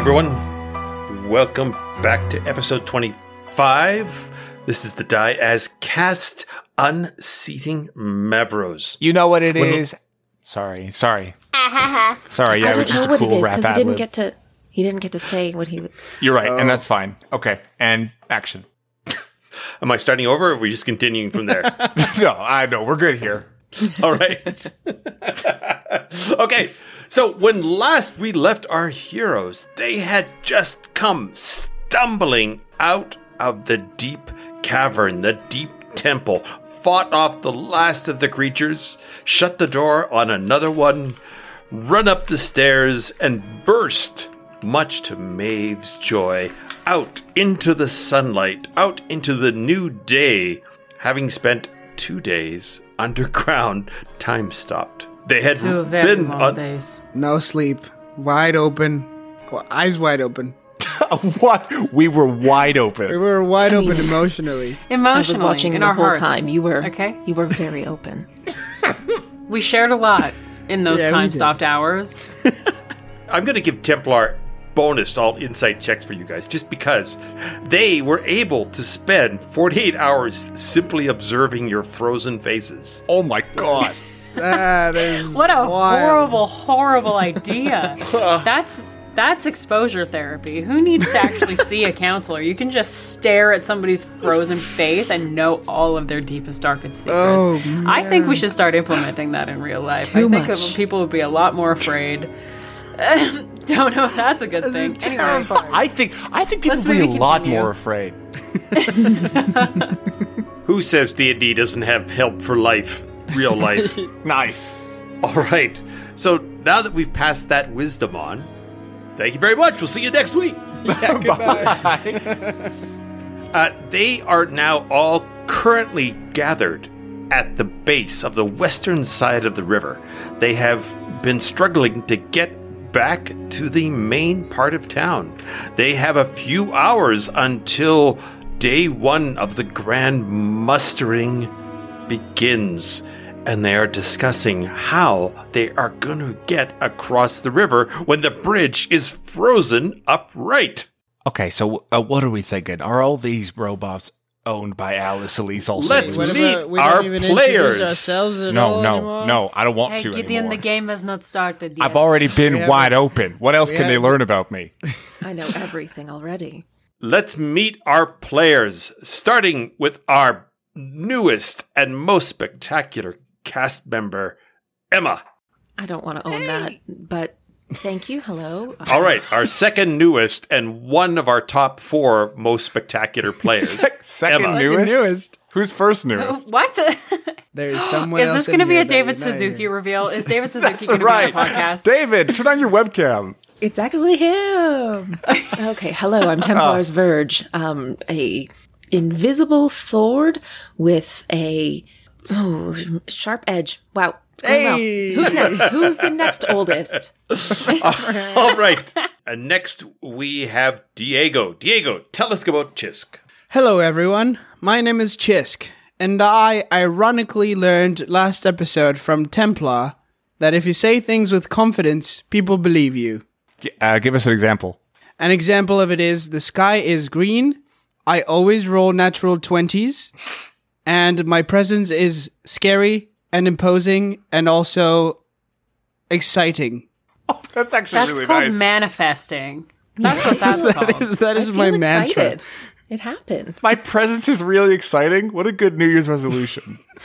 Everyone. Welcome back to episode 25. This is the Die as Cast Unseating Mavros. You know what it When- is? Sorry, sorry, sorry. Yeah, I it was don't just know a what cool it is rap because he didn't get to. He didn't get to say what he. You're right, and that's oh. fine. Okay, and action. Am I starting over or are we just continuing from there? no, I know we're good here. All right. okay. So when last we left our heroes, they had just come stumbling out of the deep cavern, the deep temple, fought off the last of the creatures, shut the door on another one, run up the stairs, and burst, much to Maeve's joy, out into the sunlight, out into the new day, having spent two days underground, time stopped. They had Two very been long on, days. No sleep. Wide open. Well, eyes wide open. what? We were wide open. We were wide open emotionally. I Emotionally, was watching in the our whole hearts. time. You were okay. You were very open. We shared a lot in those Yeah, we time did. stopped hours. I'm going to give Templar bonus to all insight checks for you guys just because they were able to spend 48 hours simply observing your frozen faces. Oh my god! That is What a wild. horrible, horrible idea. that's that's exposure therapy. Who needs to actually see a counselor? You can just stare at somebody's frozen face and know all of their deepest, darkest secrets. Oh, I think we should start implementing that in real life. I Too think much. people would be a lot more afraid. Don't know if that's a good thing. Anyway, I think I think people would be a maybe lot more afraid. Who says D&D doesn't have help for life, real life? Nice. all right. So now that we've passed that wisdom on, thank you very much. We'll see you next week. Uh, they are now all currently gathered at the base of the western side of the river. They have been struggling to get back to the main part of town. They have a few hours until day one of the grand mustering begins. And they are discussing how they are going to get across the river when the bridge is frozen upright. Okay, so uh, what are we thinking? Are all these robots owned by Alice Elise also? Let's What meet about we our don't even players. ourselves at no, all no, anymore? no. I don't want hey to Gideon, anymore. the game has not started yet. I've already been have wide open. What else we can they learn about me? I know everything already. Let's meet our players, starting with our newest and most spectacular cast member, Emma. I don't want to own that, but thank you. Hello. All right, our second newest and one of our top four most spectacular players. Sec- second Emma. newest? Second newest. Who's first newest? What? There is someone Is this going to be a David Suzuki reveal? Is David Suzuki That's going to be on the podcast? David, turn on your webcam. It's actually him. okay, hello. I'm Templar's Verge. Um, a invisible sword with a oh, sharp edge. Wow. It's going well. Who's next? Who's the next oldest? All right. And next we have Diego. Diego, tell us about Chisk. Hello, everyone. My name is Chisk, and I ironically learned last episode from Templar that if you say things with confidence, people believe you. Uh, give us an example. An example of it is the sky is green. I always roll natural 20s. And my presence is scary and imposing and also exciting. Oh, That's actually That's really called nice. manifesting. That's what that's That called. is, that I feel my mantra. It happened. My presence is really exciting. What a good New Year's resolution.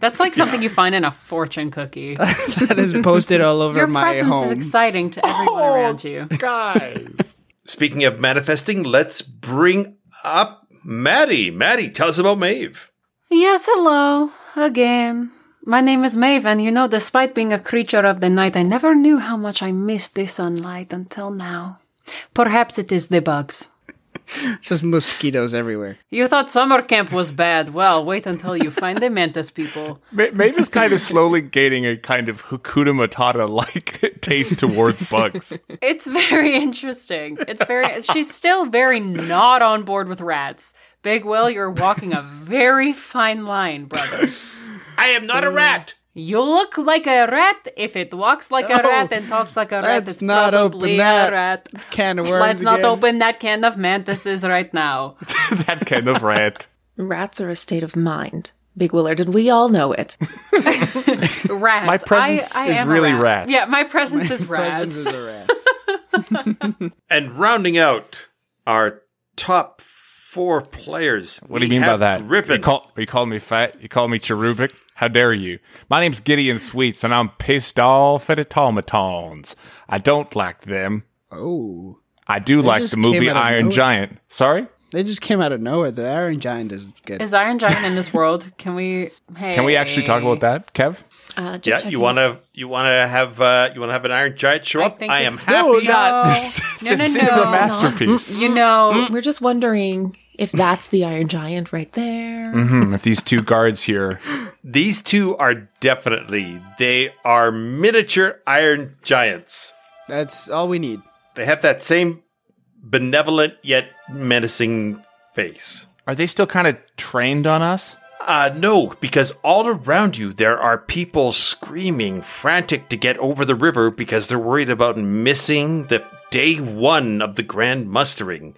That's like something you find in a fortune cookie. That is posted all over Your my presence home. is exciting to everyone oh, around you. Guys. Speaking of manifesting, let's bring up Maddie. Maddie, tell us about Maeve. Yes, hello again. My name is Maeve, and you know, despite being a creature of the night, I never knew how much I missed the sunlight until now. Perhaps it is the bugs. Just mosquitoes everywhere. You thought summer camp was bad. Well, wait until you find the mantis people. Ma- Maeve is kind of slowly gaining a kind of Hakuna Matata like taste towards bugs. It's very interesting. It's very. She's still very not on board with rats. Big Will, you're walking a very fine line, brother. I am not a rat. You look like a rat. If it walks like a Oh, rat and talks like a rat, let's it's not probably open that a rat. Can of worms. Let's not again. open that can of mantises right now. that kind of rat. Rats are a state of mind. Big Willard, and we all know it. Rats. My presence I, I is really rat. rat. Yeah, my presence is Presents rats. is a rat. And rounding out our top four players. What do you mean by that? Griffin. You call, you call me fat? You call me cherubic? How dare you? My name's Gideon Sweets, and I'm pissed off at automatons. I don't like them. Oh. I do like the movie came out of Iron. Giant. Sorry? They just came out of nowhere. The Iron Giant is good. Is Iron Giant in this world? Can we? Hey, Can we actually talk about that, Kev? Uh, just Yeah, you want to you want to have uh, you want to have an Iron Giant show I up? think I am happy. No, No, not no, no, this is no. the masterpiece. You know, We're just wondering if that's the Iron Giant right there. Hmm, if these two guards here, These two are definitely they are miniature Iron Giants. That's all we need. They have that same benevolent yet menacing face. are they still kind of trained on us? Uh, no, because all around you there are people screaming, frantic to get over the river because they're worried about missing the day one of the grand mustering.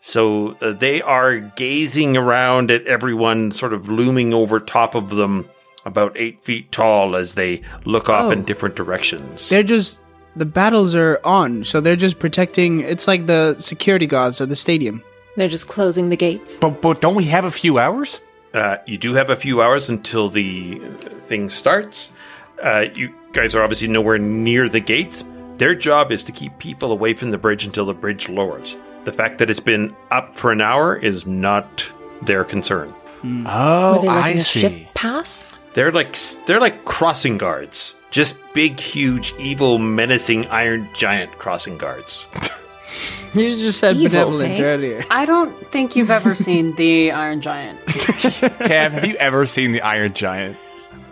So uh, they are gazing around at everyone, sort of looming over top of them, about eight feet tall, as they look off in different directions. They're just the battles are on, so they're just protecting. It's like the security guards of the stadium. They're just closing the gates. But but don't we have a few hours? Uh, you do have a few hours until the thing starts. Uh, you guys are obviously nowhere near the gates. Their job is to keep people away from the bridge until the bridge lowers. The fact that it's been up for an hour is not their concern. Oh, Were they letting I a ship see. pass? They're like they're like crossing guards, just big, huge, evil, menacing iron giant crossing guards. You just said Evil, benevolent earlier. I don't think you've ever seen the Iron Giant. Kev, have you ever seen the Iron Giant?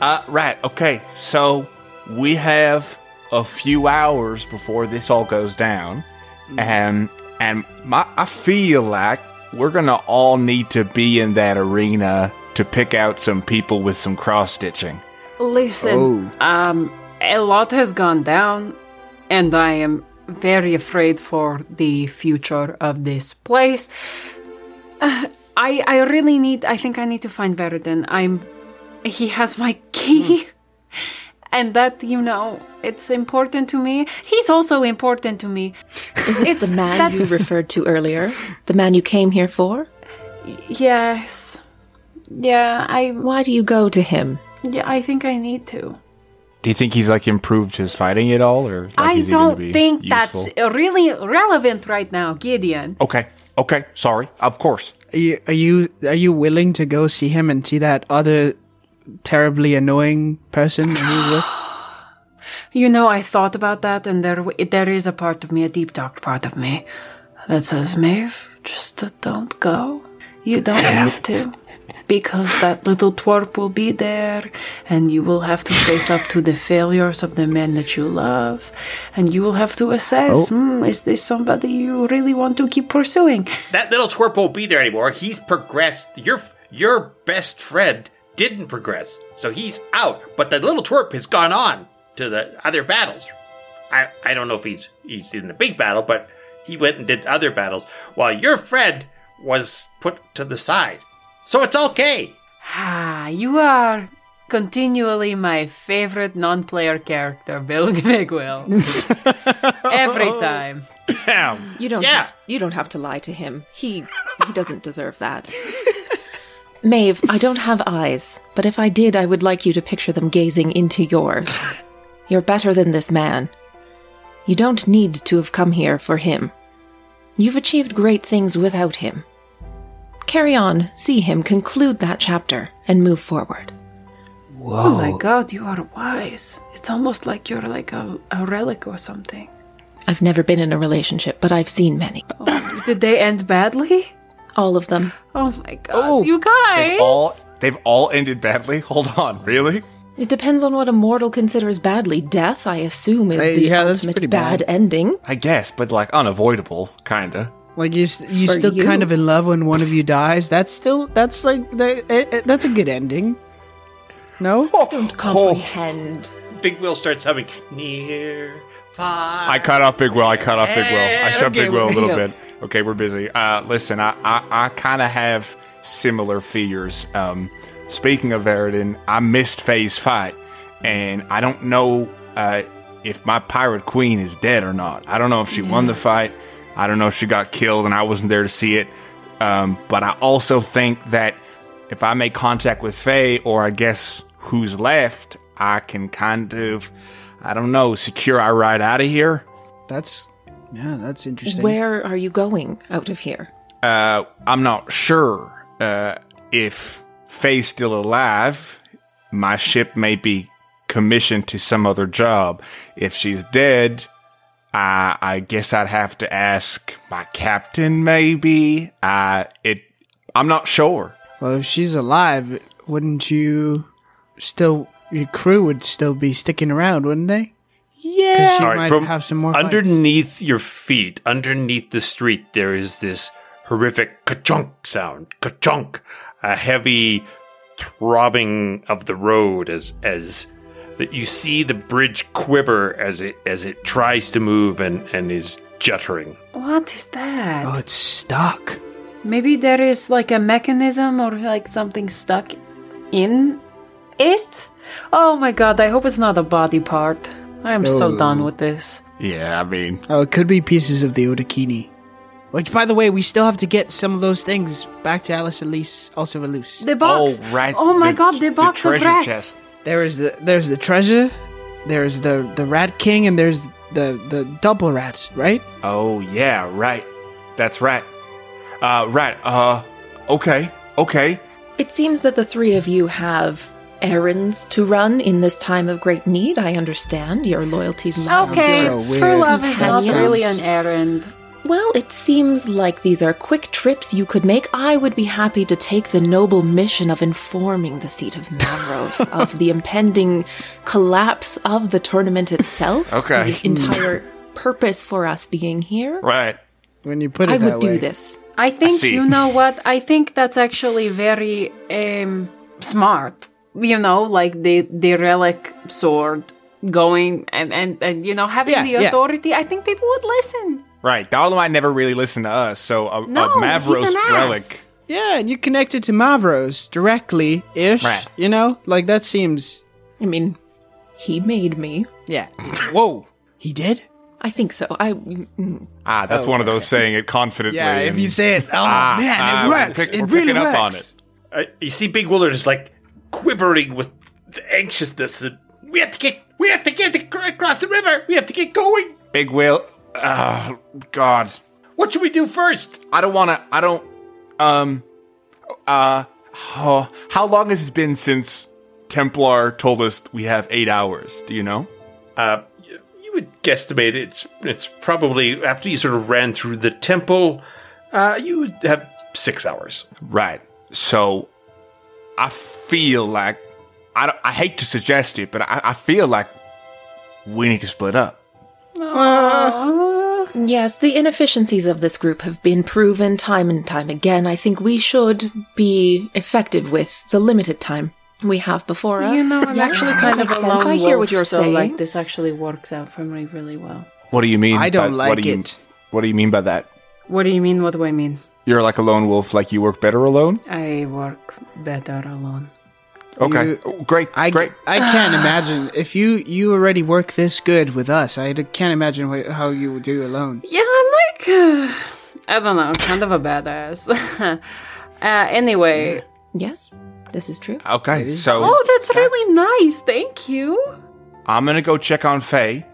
Uh, right. Okay, so we have a few hours before this all goes down, and and my I feel like we're gonna all need to be in that arena to pick out some people with some cross stitching. Listen, Oh. um, a lot has gone down, and I am very afraid for the future of this place. Uh, I I really need. I think I need to find Verdun. I'm. He has my key. And that, you know, it's important to me. He's also important to me. Is it It's- the man you referred to earlier? The man you came here for? Yes. Yeah, I Why do you go to him? yeah, I think I need to. Do you think he's like improved his fighting at all, or like, I is don't be think useful? that's really relevant right now, Gideon. Okay. Okay. Sorry. Of course. Are you, are you are you willing to go see him and see that other terribly annoying person he's with? You know, I thought about that, and there there is a part of me, a deep dark part of me, that says, Maeve, just don't go. You don't have to. Because that little twerp will be there, and you will have to face up to the failures of the men that you love, and you will have to assess, hmm, is this somebody you really want to keep pursuing? That little twerp won't be there anymore. He's progressed. Your your best friend didn't progress, so he's out. But the little twerp has gone on to the other battles. I I don't know if he's he's in the big battle, but he went and did other battles while your friend was put to the side. So it's okay. Ah, you are continually my favorite non-player character, Bill Bigwell. Every time. Damn. You don't Yeah. have, you don't have to lie to him. He he doesn't deserve that. Maeve, I don't have eyes, but if I did, I would like you to picture them gazing into yours. You're better than this man. You don't need to have come here for him. You've achieved great things without him. Carry on, see him, conclude that chapter, and move forward. Whoa. Oh my god, you are wise. It's almost like you're like a, a relic or something. I've never been in a relationship, but I've seen many. Oh, did they end badly? All of them. Oh my god, oh, you guys! They've all they've all ended badly. Hold on, really? It depends on what a mortal considers badly. Death, I assume, is Hey, the yeah, that's ultimate pretty bad. bad. ending. I guess, but like unavoidable, kinda. Like you, s- you For still you. kind of in love when one of you dies. That's still that's like that, that's a good ending. No, Don't comprehend. Big Will starts humming near far. I cut off Big Will. I cut off Big Will. I shoved Okay, Big Will a little bit. Okay, we're busy. Uh, listen, I I, I kind of have similar fears. Um, speaking of Veridin, I missed Faye's fight, and I don't know uh, if my pirate queen is dead or not. I don't know if she won the fight. I don't know if she got killed, and I wasn't there to see it. Um, but I also think that if I make contact with Faye, or I guess who's left, I can kind of, I don't know, secure our ride out of here. that's yeah, that's interesting. Where are you going out of here? Uh, I'm not sure uh, if Faye's still alive. My ship may be commissioned to some other job. If she's dead, I, I guess I'd have to ask my captain. Maybe. Uh, it. I'm not sure. Well, if she's alive, wouldn't you still your crew would still be sticking around, wouldn't they? Yeah, she All right, might from have some more. fights. underneath your feet, underneath the street, there is this horrific ka-chunk sound. Ka-chunk. A heavy throbbing of the road as as that you see the bridge quiver as it as it tries to move and and is juttering. What is that? Oh, it's stuck. Maybe there is like a mechanism or like something stuck in it? Oh my god, I hope it's not a body part. I am so done oh. with this. Yeah, I mean, Oh, it could be pieces of the Odakini. Which, by the way, we still have to get some of those things back to Alice Elise, also Elise. The box. oh right. Oh my the- god, the box of treasure rats. chest. There is the there's the treasure, there's the the Rat King, and there's the the double rat, right? Oh yeah, right. That's right. Uh, right. Uh, okay, okay. It seems that the three of you have errands to run in this time of great need. I understand your loyalties. must Okay, so weird. true love is not Sounds- really an errand. Well, it seems like these are quick trips you could make. I would be happy to take the noble mission of informing the seat of Mavros of the impending collapse of the tournament itself. Okay. The entire purpose for us being here. Right. When you put it I that would do this. I think see. you know what? I think that's actually very um, smart. You know, like the the relic sword going and and, and you know having Yeah, the yeah. authority. I think people would listen. Right. Dolomite never really listened to us, so a, No, a Mavros he's an relic. ass. Yeah, and you connect it to Mavros directly ish. Right. You know, like that seems. I mean, he made me. Yeah, Whoa. he did. I think so. I mm, Ah, that's one of those saying it confidently. Yeah, if you say it, oh Ah, man, ah, it we're works. pick- it we're really picking works. up on it. Uh, you see, Big Willard is like quivering with the anxiousness. That we have to get, we have to get across the river. We have to get going. Big Will. Oh God. What should we do first? I don't want to. I don't. Um. Uh. oh, how long has it been since Templar told us we have eight hours? Do you know? Uh, you, you would guesstimate it's it's probably after you sort of ran through the temple. Uh, you would have six hours. Right. So, I feel like I, don't- I hate to suggest it, but I, I feel like we need to split up. Yes, the inefficiencies of this group have been proven time and time again. I think we should be effective with the limited time we have before us. You know, I'm Yeah, actually kind of a sense. lone I hear what you're so saying. like this actually works out for me really well. What do you mean? I don't by- what like do you- it. What do you mean by that? What do you mean? What do I mean? You're like a lone wolf, like you work better alone. I work better alone. Okay, You- Oh, great, I, great. I can't imagine if you you already work this good with us. I can't imagine wh- how you would do alone. Yeah, I'm like, uh, I don't know, kind of a badass. uh, anyway, Yes, this is true. Okay, so oh, that's really nice. Thank you. I'm gonna go check on Faye.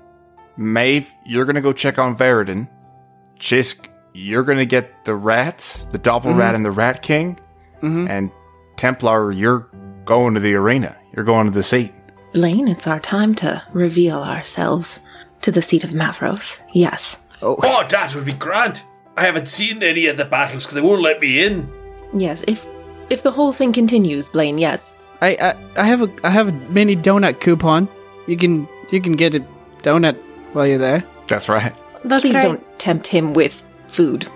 Maeve, you're gonna go check on Veridon. Chisk, you're gonna get the rats, the Doppel Rat and the Rat King. And Templar, you're going to the arena. You're going to the seat. Blaine, it's our time to reveal ourselves to the seat of Mavros. Yes. Oh, oh that would be grand. I haven't seen any of the battles because they won't let me in. Yes, if if the whole thing continues, Blaine, yes. I, I I have a I have a mini donut coupon. You can you can get a donut while you're there. That's right. That's Please right. don't tempt him with food.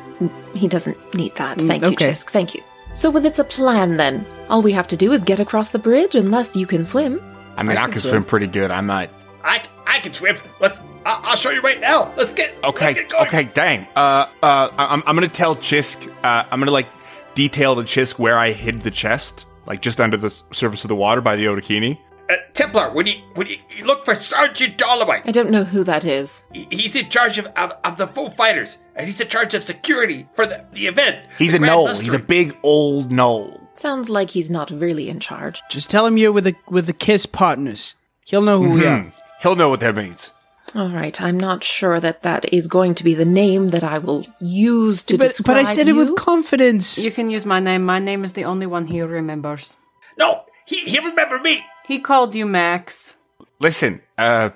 He doesn't need that. Mm, Thank you, okay. Chisk. Thank you. So, with it's a plan then. All we have to do is get across the bridge unless you can swim. I mean, I, can can swim. swim pretty good. I might. I, I can swim. Let's. I, I'll show you right now. Let's get. Okay, let's get going. okay, dang. Uh, uh, I- I'm, I'm gonna tell Chisk. Uh, I'm gonna like detail to Chisk where I hid the chest, like just under the surface of the water by the Otakini. Uh, Templar, when you when you, you look for Sergeant Dolomite, I don't know who that is. he- he's in charge of, of, of the full fighters, and he's in charge of security for the, the event. He's the a Grand gnoll. He's a big old gnoll. Sounds like he's not really in charge. Just tell him you're with the with the Kiss partners. He'll know who we are. He'll know what that means. All right, I'm not sure that that is going to be the name that I will use to But, describe but I said it with confidence. You can use my name. My name is the only one he remembers. No, he he remember me. He called you Max. Listen, uh,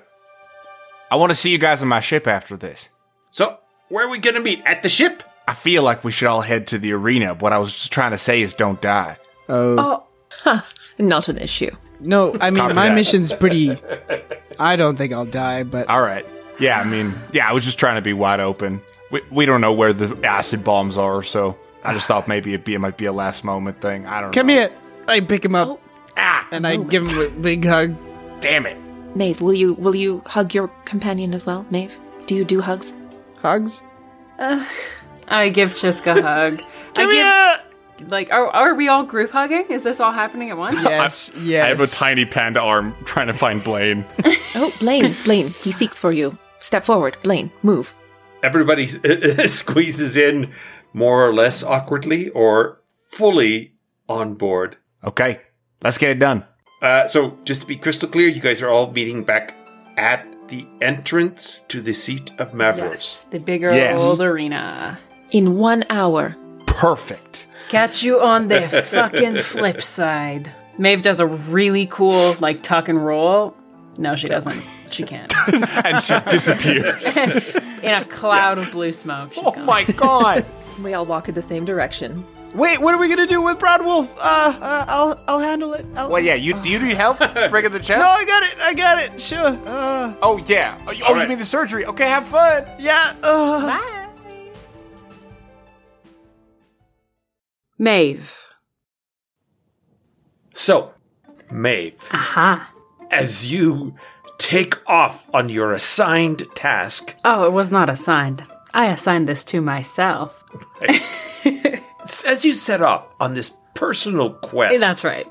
I want to see you guys on my ship after this. So where are we gonna meet? At the ship? I feel like we should all head to the arena. What I was just trying to say is don't die. oh Oh, Not an issue. no, I mean my that. mission's pretty. I don't think I'll die, but All right. Yeah, I mean, yeah, I was just trying to be wide open. We, we don't know where the acid bombs are, so I just thought maybe it, be, it might be a last moment thing. I don't come know. Come here. I pick him up Oh. Ah, and I give him a big hug. damn it. Maeve, will you will you hug your companion as well? Maeve, do you do hugs? Hugs. I give Chisk a hug. Come I here. give, like, are, are we all group hugging? Is this all happening at once? Yes, yes. I have a tiny panda arm trying to find Blaine. Oh, Blaine, Blaine, he seeks for you. Step forward, Blaine, move. Everybody squeezes in more or less awkwardly or fully on board. okay, let's get it done. Uh, so, just to be crystal clear, you guys are all meeting back at the entrance to the seat of Mavros. Yes, the bigger Yes. old arena. In one hour. Perfect. Catch you on the fucking flip side. Maeve does a really cool, like, tuck and roll. No, she doesn't. She can't. and she disappears. In a cloud of blue smoke. She's oh gone. my god. We all walk in the same direction. Wait, what are we gonna do with Broad Wolf? Uh, uh I'll I'll handle it. I'll- Well, yeah, you do you need help bringing the chest? No, I got it. I got it. Sure. Uh, Oh yeah. Oh, you- oh, you mean the surgery? Okay, have fun. yeah. Uh. Maeve. So, Maeve, Aha. as you take off on your assigned task, Oh, it was not assigned. I assigned this to myself. as you set off on this personal quest, That's right.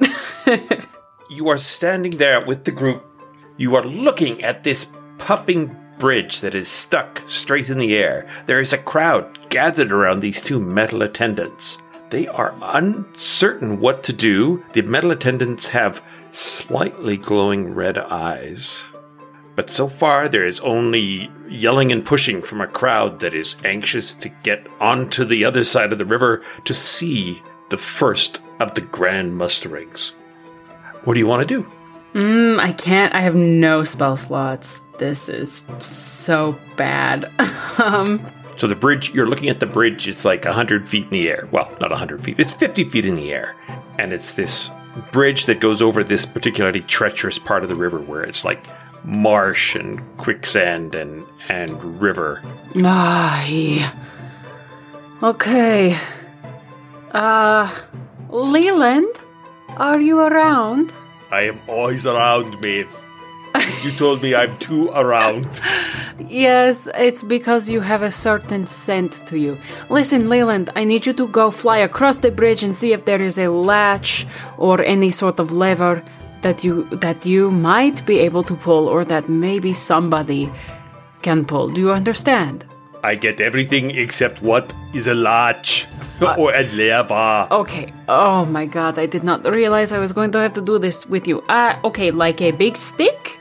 you are standing there with the group. You are looking at this puffing bridge that is stuck straight in the air. There is a crowd gathered around these two metal attendants. They are uncertain what to do. The metal attendants have slightly glowing red eyes. But so far, there is only yelling and pushing from a crowd that is anxious to get onto the other side of the river to see the first of the grand musterings. What do you want to do? Mm, I can't. I have no spell slots. This is so bad. um, So the bridge, you're looking at the bridge, it's like 100 feet in the air. Well, not 100 feet, it's 50 feet in the air. And it's this bridge that goes over this particularly treacherous part of the river where it's like marsh and quicksand and, and river. Aye. Okay. Uh, Leland, are you around? I am always around, Maeve. You told me I'm too around. Yes, it's because you have a certain scent to you. Listen, Leland, I need you to go fly across the bridge and see if there is a latch or any sort of lever that you that you might be able to pull or that maybe somebody can pull. Do you understand? I get everything except what is a large or a lever. Okay. Oh my god, I did not realize I was going to have to do this with you. Uh, okay, like a big stick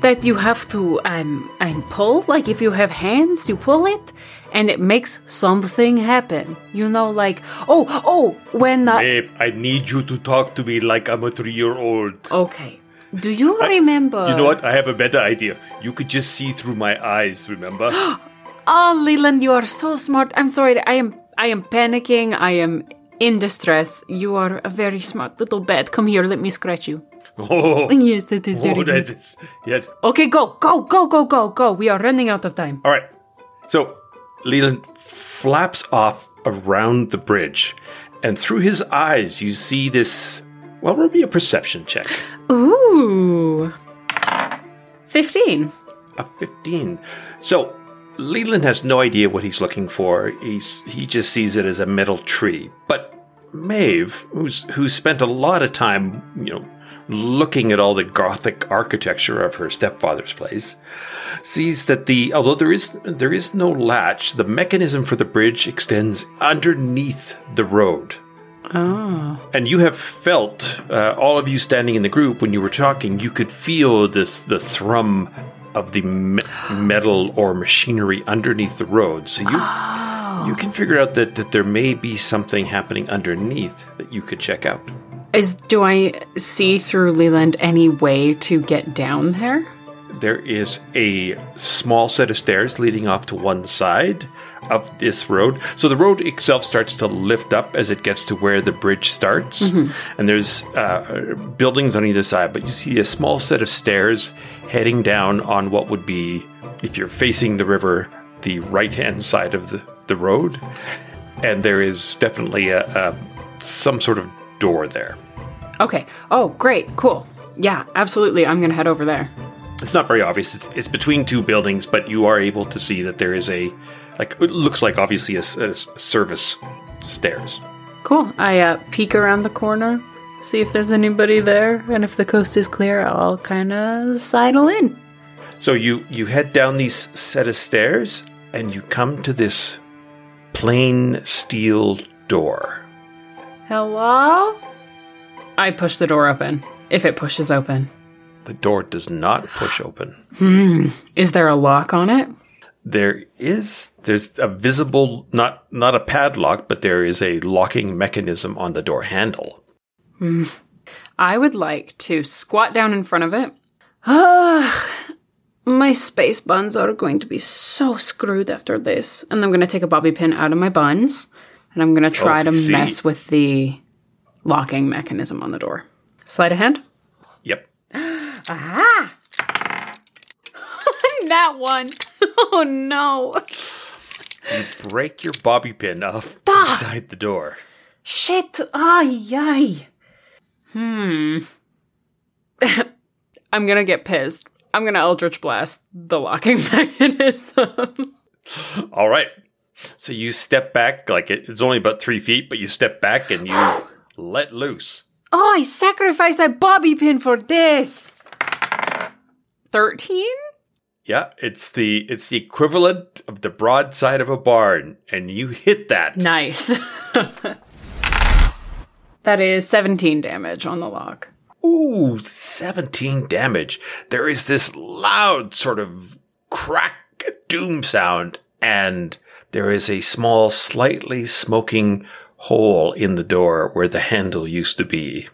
that you have to um, um pull. Like if you have hands, you pull it and it makes something happen. You know, like oh oh when uh, Maeve, I need you to talk to me like I'm a three-year-old. okay. Do you remember? You know what? I have a better idea. You could just see through my eyes, remember? Oh, Leland, you are so smart. I'm sorry. I am I am panicking. I am in distress. You are a very smart little bat. Come here, let me scratch you. oh, Yes, that is very oh, that good. is. Yeah. Okay, go, go, go, go, go, go. We are running out of time. All right. So Leland flaps off around the bridge, and through his eyes, you see this. Well, roll me a perception check. Ooh. 15. A 15. So Leland has no idea what he's looking for. He's he just sees it as a metal tree. But Maeve, who's who's spent a lot of time, you know, looking at all the gothic architecture of her stepfather's place, sees that the although there is there is no latch, the mechanism for the bridge extends underneath the road. Oh. And you have felt, uh, all of you standing in the group, when you were talking, you could feel this the thrum of the me- metal or machinery underneath the road. So you you can figure out that, that there may be something happening underneath that you could check out. Is do I see through Leland any way to get down there? There is a small set of stairs leading off to one side of this road. So the road itself starts to lift up as it gets to where the bridge starts. And there's uh, buildings on either side, but you see a small set of stairs heading down on what would be, if you're facing the river, the right hand side of the, the road. And there is definitely a, a some sort of door there. Okay. Oh, great. Cool. Yeah, absolutely. I'm going to head over there. It's not very obvious. It's, it's between two buildings, but you are able to see that there is a, like, it looks like obviously a service stairs. Cool. I uh, peek around the corner, see if there's anybody there, and if the coast is clear, I'll kind of sidle in. So you you head down these set of stairs, and you come to this plain steel door. Hello? I push the door open, if it pushes open. The door does not push open. Hmm. Is there a lock on it? There is there's a visible not not a padlock, but there is a locking mechanism on the door handle. Hmm. I would like to squat down in front of it. Ah, my space buns are going to be so screwed after this. And I'm going to take a bobby pin out of my buns and I'm going to try Oh, to see. mess with the locking mechanism on the door. Sleight of hand. Yep. Aha! that one. Oh no. You break your bobby pin off inside the door. Shit. Ay, ay. Hmm. I'm gonna get pissed. I'm gonna Eldritch Blast the locking mechanism. All right. So you step back, like it, it's only about three feet, but you step back and you let loose. oh, I sacrificed a bobby pin for this. 13? Yeah, it's the it's the equivalent of the broadside of a barn, and you hit that. Nice. that is 17 damage on the lock. Ooh, 17 damage. There is this loud sort of crack doom sound, and there is a small, slightly smoking hole in the door where the handle used to be.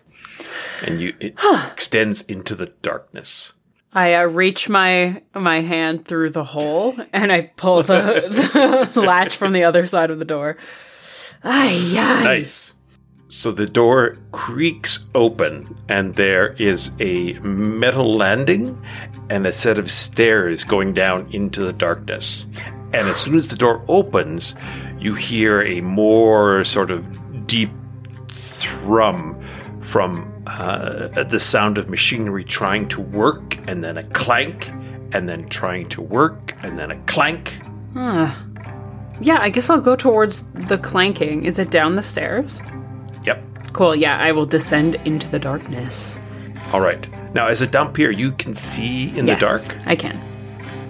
And you it extends into the darkness. I uh, reach my my hand through the hole and I pull the, the latch from the other side of the door. Ay, ay. Nice. So the door creaks open, and there is a metal landing and a set of stairs going down into the darkness. And as soon as the door opens, you hear a more sort of deep thrum from uh, the sound of machinery trying to work, and then a clank, and then trying to work, and then a clank. Huh. Yeah, I guess I'll go towards the clanking. Is it down the stairs? Yep. Cool, yeah, I will descend into the darkness. All right. Now, as a dhampir, you can see in yes, the dark. I can.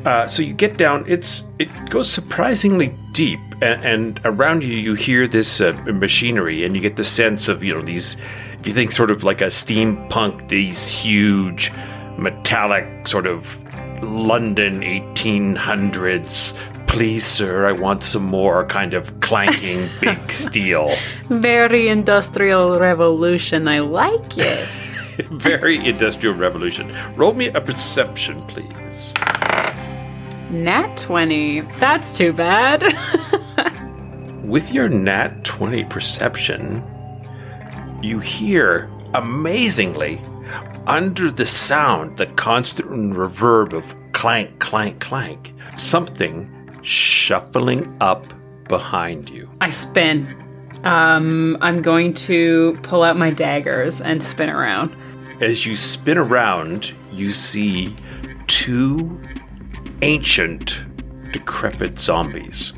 Uh, so you get down. It's it goes surprisingly deep, and, and around you, you hear this uh, machinery, and you get the sense of you know these. If you think sort of like a steampunk, these huge metallic sort of London 1800s. Please, sir, I want some more kind of clanking big steel. Very industrial revolution. I like it. Very industrial revolution. Roll me a perception, please. Nat 20. That's too bad. With your nat 20 perception, you hear amazingly under the sound, the constant reverb of clank, clank, clank, something shuffling up behind you. I spin. Um, I'm going to pull out my daggers and spin around. As you spin around, you see two ancient, decrepit zombies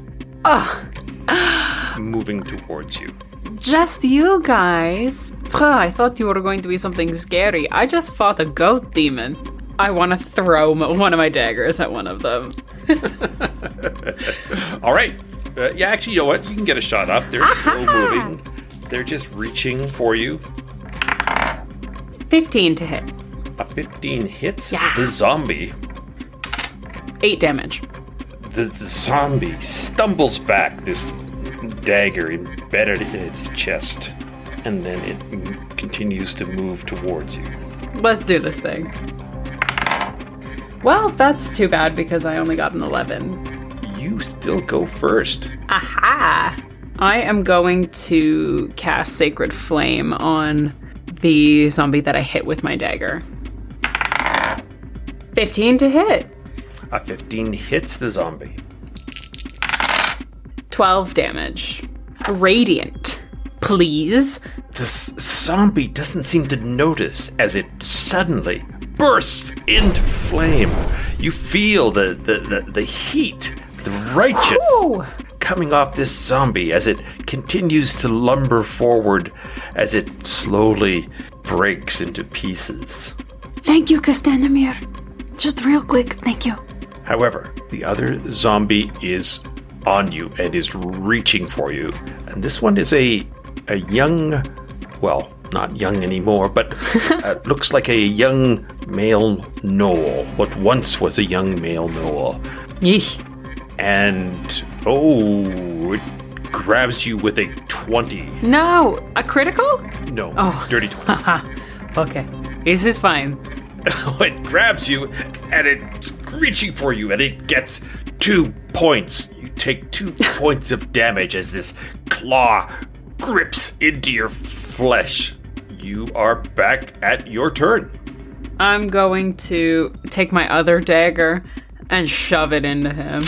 moving towards you. Just you guys. Phew, I thought you were going to be something scary. I just fought a goat demon. I want to throw m- one of my daggers at one of them. All right. Uh, yeah, actually, you know what? You can get a shot up. They're slow moving. They're just reaching for you. 15 to hit. A 15 hits Yeah. the zombie. 8 damage. The, the zombie stumbles back, this dagger embedded in its chest, and then it m- continues to move towards you. Let's do this thing. Well, that's too bad because I only got an 11. You still go first. Aha! I am going to cast Sacred Flame on the zombie that I hit with my dagger. 15 to hit. A 15 hits the zombie. 12 damage. Radiant. Please. This zombie doesn't seem to notice as it suddenly bursts into flame. You feel the, the, the, the heat, the righteous Ooh. coming off this zombie as it continues to lumber forward as it slowly breaks into pieces. Thank you, Castanemir. Just real quick, thank you. However, the other zombie is on you and is reaching for you. And this one is a a young, well, not young anymore, but uh, looks like a young male gnoll. What once was a young male gnoll. Yeesh. And oh, it grabs you with a 20. No! A critical? No, Oh. dirty 20. Okay. This is fine. it grabs you and it's reaching for you and it gets two points. You take two points of damage as this claw grips into your flesh. You are back at your turn. I'm going to take my other dagger and shove it into him.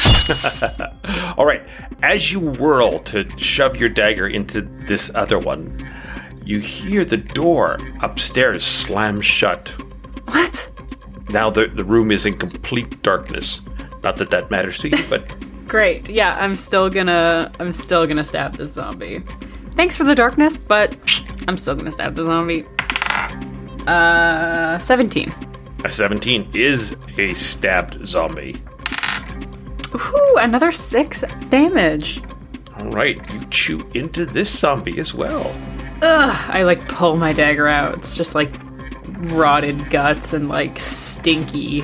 All right, as you whirl to shove your dagger into this other one, you hear the door upstairs slam shut. What? Now the, the room is in complete darkness. Not that that matters to you, but Great. Yeah, I'm still gonna I'm still gonna stab this zombie. Thanks for the darkness, but I'm still gonna stab the zombie. Uh 17. a 17 is a stabbed zombie. Ooh, another six damage. All right, you chew into this zombie as well. Ugh, I like pull my dagger out. It's just like rotted guts and like stinky.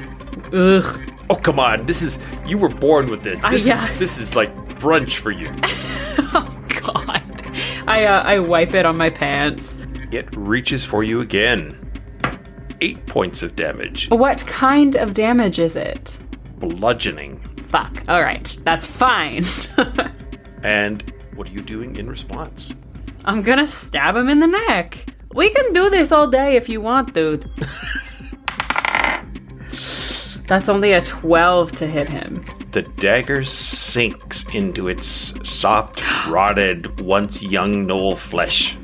Ugh. Oh come on, this is you were born with this. Uh, This yeah. is this is like brunch for you. Oh god. I uh, I wipe it on my pants. It reaches for you again. Eight points of damage, What kind of damage is it? bludgeoning. Fuck. All right, that's fine. And what are you doing in response? I'm gonna stab him in the neck. We can do this all day if you want, dude. That's only a 12 to hit him. The dagger sinks into its soft, rotted, once young gnoll flesh.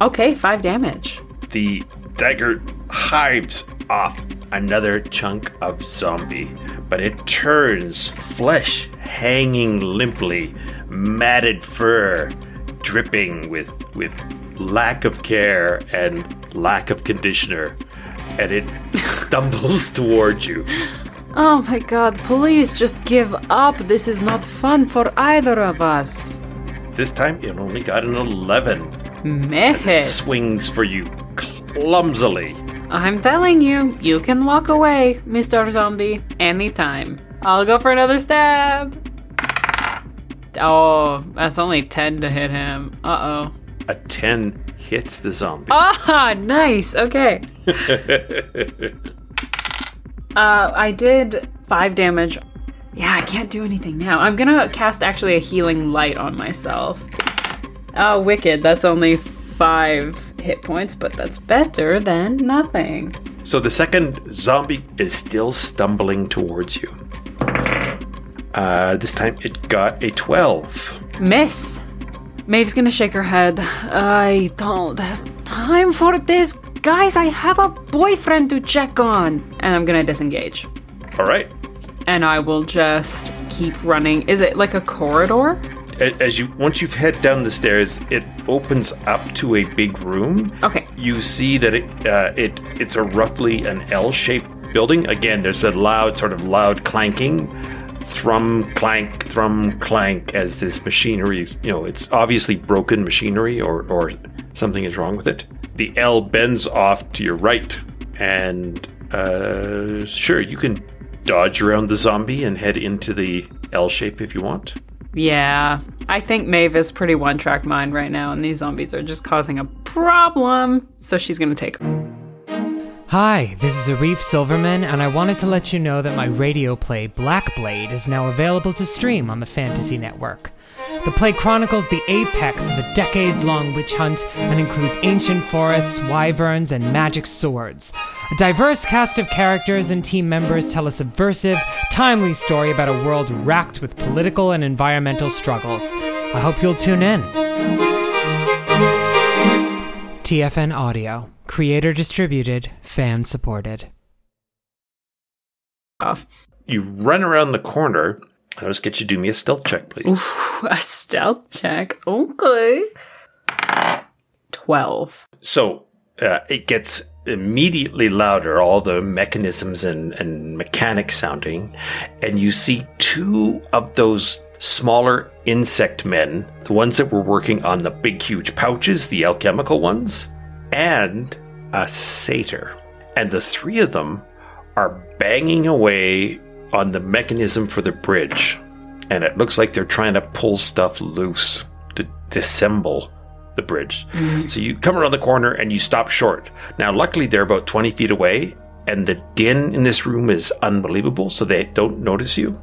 Okay, 5 damage. The dagger hives off another chunk of zombie, but it turns flesh hanging limply, matted fur dripping with with lack of care and lack of conditioner, and it stumbles towards you. Oh my god, please just give up. This is not fun for either of us. This time it only got an 11. Miss. Swings for you clumsily. I'm telling you, you can walk away, Mr. Zombie, anytime. I'll go for another stab. Oh, that's only 10 to hit him. Uh oh. A 10 hits the zombie. Ah, nice. Okay. uh, I did five damage. Yeah, I can't do anything now. I'm gonna cast actually a healing light on myself. Oh, wicked. That's only five hit points, but that's better than nothing. So the second zombie is still stumbling towards you. Uh, this time it got a 12. Miss. Maeve's gonna shake her head. I don't have time for this. Guys, I have a boyfriend to check on. And I'm gonna disengage. All right. And I will just keep running. Is it like a corridor? As you once you've head down the stairs, it opens up to a big room. Okay. You see that it uh, it it's a roughly an L-shaped building. Again, there's a loud sort of loud clanking, thrum clank thrum clank as this machinery is you know it's obviously broken machinery or or something is wrong with it. The L bends off to your right, and uh, sure you can dodge around the zombie and head into the L shape if you want. Yeah. I think Maeve is pretty one track mind right now, and these zombies are just causing a problem. So she's gonna take Hi, this is Arif Silverman, and I wanted to let you know that my radio play Black Blade is now available to stream on the Fantasy Network. The play chronicles the apex of a decades long witch hunt and includes ancient forests, wyverns, and magic swords. A diverse cast of characters and team members tell a subversive, timely story about a world racked with political and environmental struggles. I hope you'll tune in. TFN Audio. Creator distributed, fan supported. You run around the corner. I'll just get you to do me a stealth check, please. A stealth check. Okay. 12. So uh, it gets immediately louder, all the mechanisms and, and mechanics sounding, and you see two of those smaller insect men, the ones that were working on the big, huge pouches, the alchemical ones, and a satyr. And the three of them are banging away on the mechanism for the bridge. And it looks like they're trying to pull stuff loose to dissemble the bridge. Mm-hmm. So you come around the corner and you stop short. Now, luckily, they're about 20 feet away, and the din in this room is unbelievable, so they don't notice you.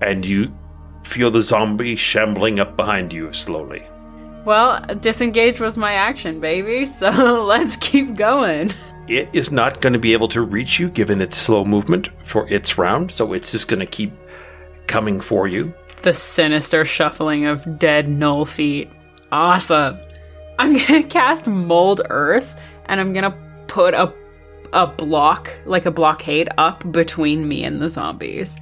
And you feel the zombie shambling up behind you slowly. Well, disengage was my action, baby. So let's keep going. It is not going to be able to reach you given its slow movement for its round, so it's just going to keep coming for you. The sinister shuffling of dead gnoll feet. Awesome. I'm gonna cast Mold Earth, and I'm gonna put a a block, like a blockade, up between me and the zombies.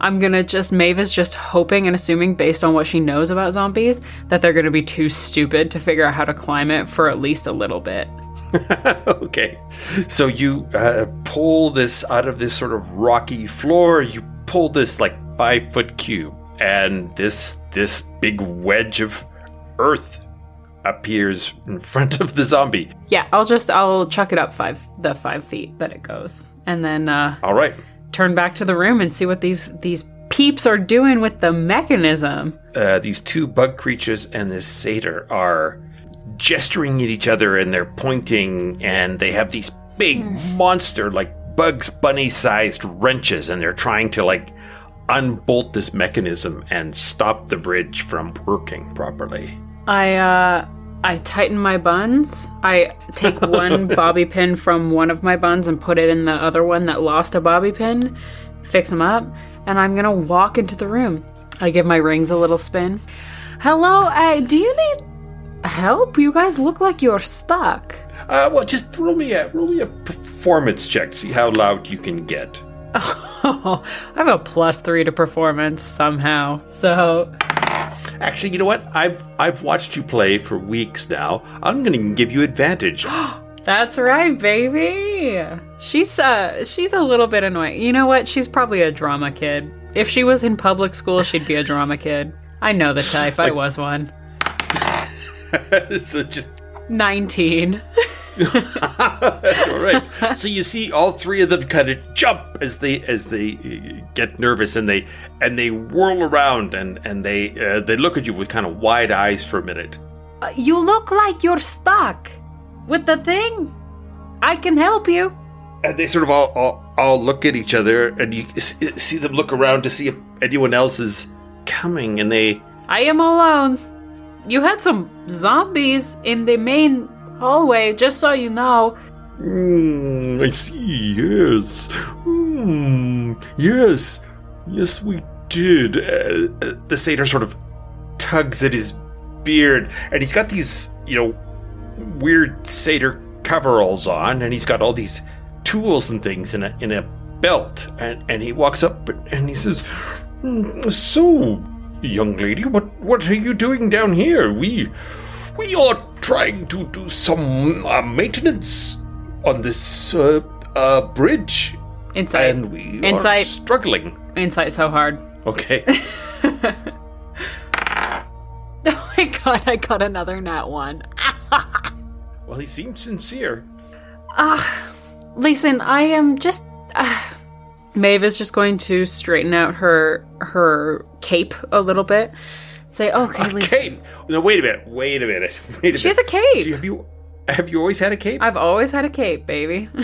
I'm gonna just Maeve is just hoping and assuming, based on what she knows about zombies, that they're gonna be too stupid to figure out how to climb it for at least a little bit. okay. So you uh, pull this out of this sort of rocky floor. You pull this like five foot cube, and this this big wedge of earth appears in front of the zombie. Yeah, I'll just I'll chuck it up five the five feet that it goes, and then uh, All right. Turn back to the room and see what these these peeps are doing with the mechanism. Uh, these two bug creatures and this satyr are gesturing at each other, and they're pointing, and they have these big monster like Bugs Bunny sized wrenches, and they're trying to like unbolt this mechanism and stop the bridge from working properly. I uh I tighten my buns. I take one bobby pin from one of my buns and put it in the other one that lost a bobby pin, fix them up, and I'm gonna walk into the room. I give my rings a little spin. Hello, uh, do you need help? You guys look like you're stuck. Uh, well, just roll me a roll me a performance check. See how loud you can get. I have a plus three to performance somehow. So Actually, you know what? I've I've watched you play for weeks now. I'm going to give you advantage. That's right, baby. She's uh she's a little bit annoying. You know what? She's probably a drama kid. If she was in public school, she'd be a drama kid. I know the type. I was one. so just 19. all right. So you see all three of them kind of jump as they as they uh, get nervous and they and they whirl around and and they uh, they look at you with kind of wide eyes for a minute. Uh, you look like you're stuck with the thing. I can help you. And they sort of all, all all look at each other and you see them look around to see if anyone else is coming and they I am alone. You had some zombies in the main hallway, just so you know. Mm, I see. Yes. Mm, yes. Yes, we did. Uh, uh, the satyr sort of tugs at his beard, and he's got these, you know, weird satyr coveralls on, and he's got all these tools and things in a in a belt, and and he walks up and he says, "Mm, "So, young lady, what what are you doing down here? We we are trying to do some uh, maintenance on this uh, uh, bridge, Insight. and we are struggling." Insight so hard. Okay. Oh my god, I got another nat one. well, he seems sincere. Ah, Listen, I am just. Uh, Maeve is just going to straighten out her her cape a little bit. Say, okay, listen. Cape. No, wait a minute. Wait a minute. Wait a She has a cape. You- have you have you always had a cape? I've always had a cape, baby.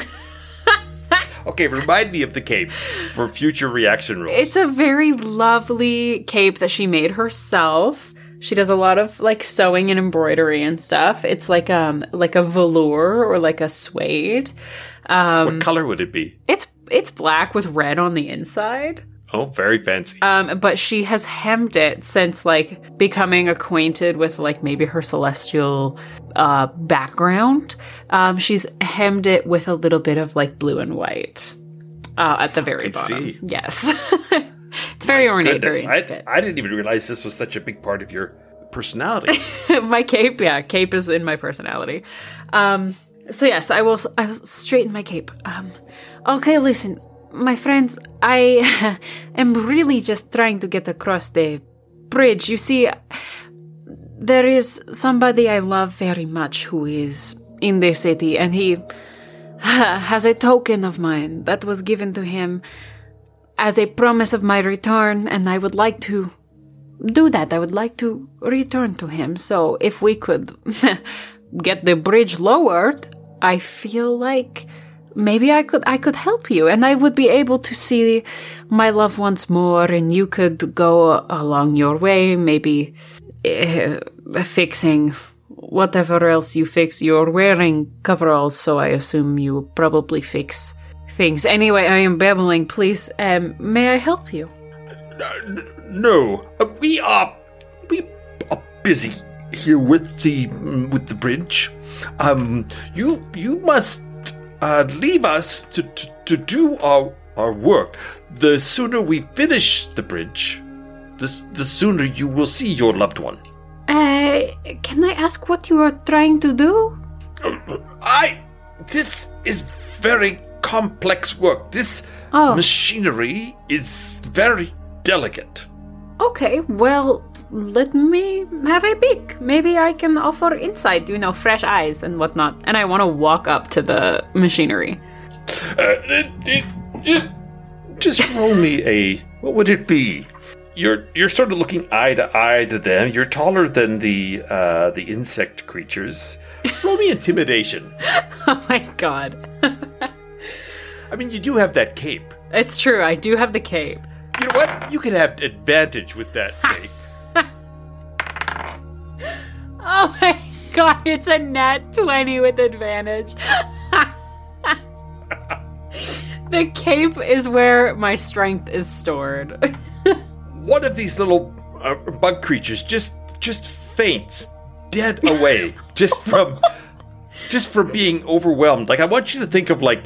Okay, remind me of the cape for future reaction rolls. It's a very lovely cape that she made herself. She does a lot of like sewing and embroidery and stuff. It's like um like a velour or like a suede. Um what color would it be? it's it's black with red on the inside. Oh, very fancy. Um, but she has hemmed it since like becoming acquainted with like maybe her celestial uh, background. Um, she's hemmed it with a little bit of like blue and white uh, at the very I bottom. see. Yes, it's very ornate, Goodness, very I. I didn't even realize this was such a big part of your personality. my cape, yeah, cape is in my personality. Um, so yes, I will. I will straighten my cape. Um, okay, listen, my friends, I am really just trying to get across the bridge. You see, there is somebody I love very much who is in this city, and he has a token of mine that was given to him as a promise of my return, and I would like to do that. I would like to return to him. So if we could get the bridge lowered, I feel like maybe I could I could help you and I would be able to see my loved ones more and you could go along your way maybe uh, fixing whatever else you fix. You're wearing coveralls so I assume you probably fix things. Anyway I am babbling. Please um may I help you? No, uh, we are we are busy here with the with the bridge. Um, you you must uh, leave us to, to, to do our our work. The sooner we finish the bridge, the the sooner you will see your loved one. Uh, can I ask what you are trying to do? I. This is very complex work. This Oh. machinery is very delicate. Okay, well, let me have a peek. Maybe I can offer insight, you know, fresh eyes and whatnot. And I want to walk up to the machinery. Uh, it, it, it, just roll me a. What would it be? You're you're sort of looking eye to eye to them. You're taller than the uh, the insect creatures. Roll me intimidation. Oh my god. I mean, you do have that cape. It's true, I do have the cape. You know what? You could have advantage with that cape. Oh my god, it's a nat 20 with advantage. the cape is where my strength is stored. One of these little uh, bug creatures just just faints dead away just from just from being overwhelmed. Like I want you to think of like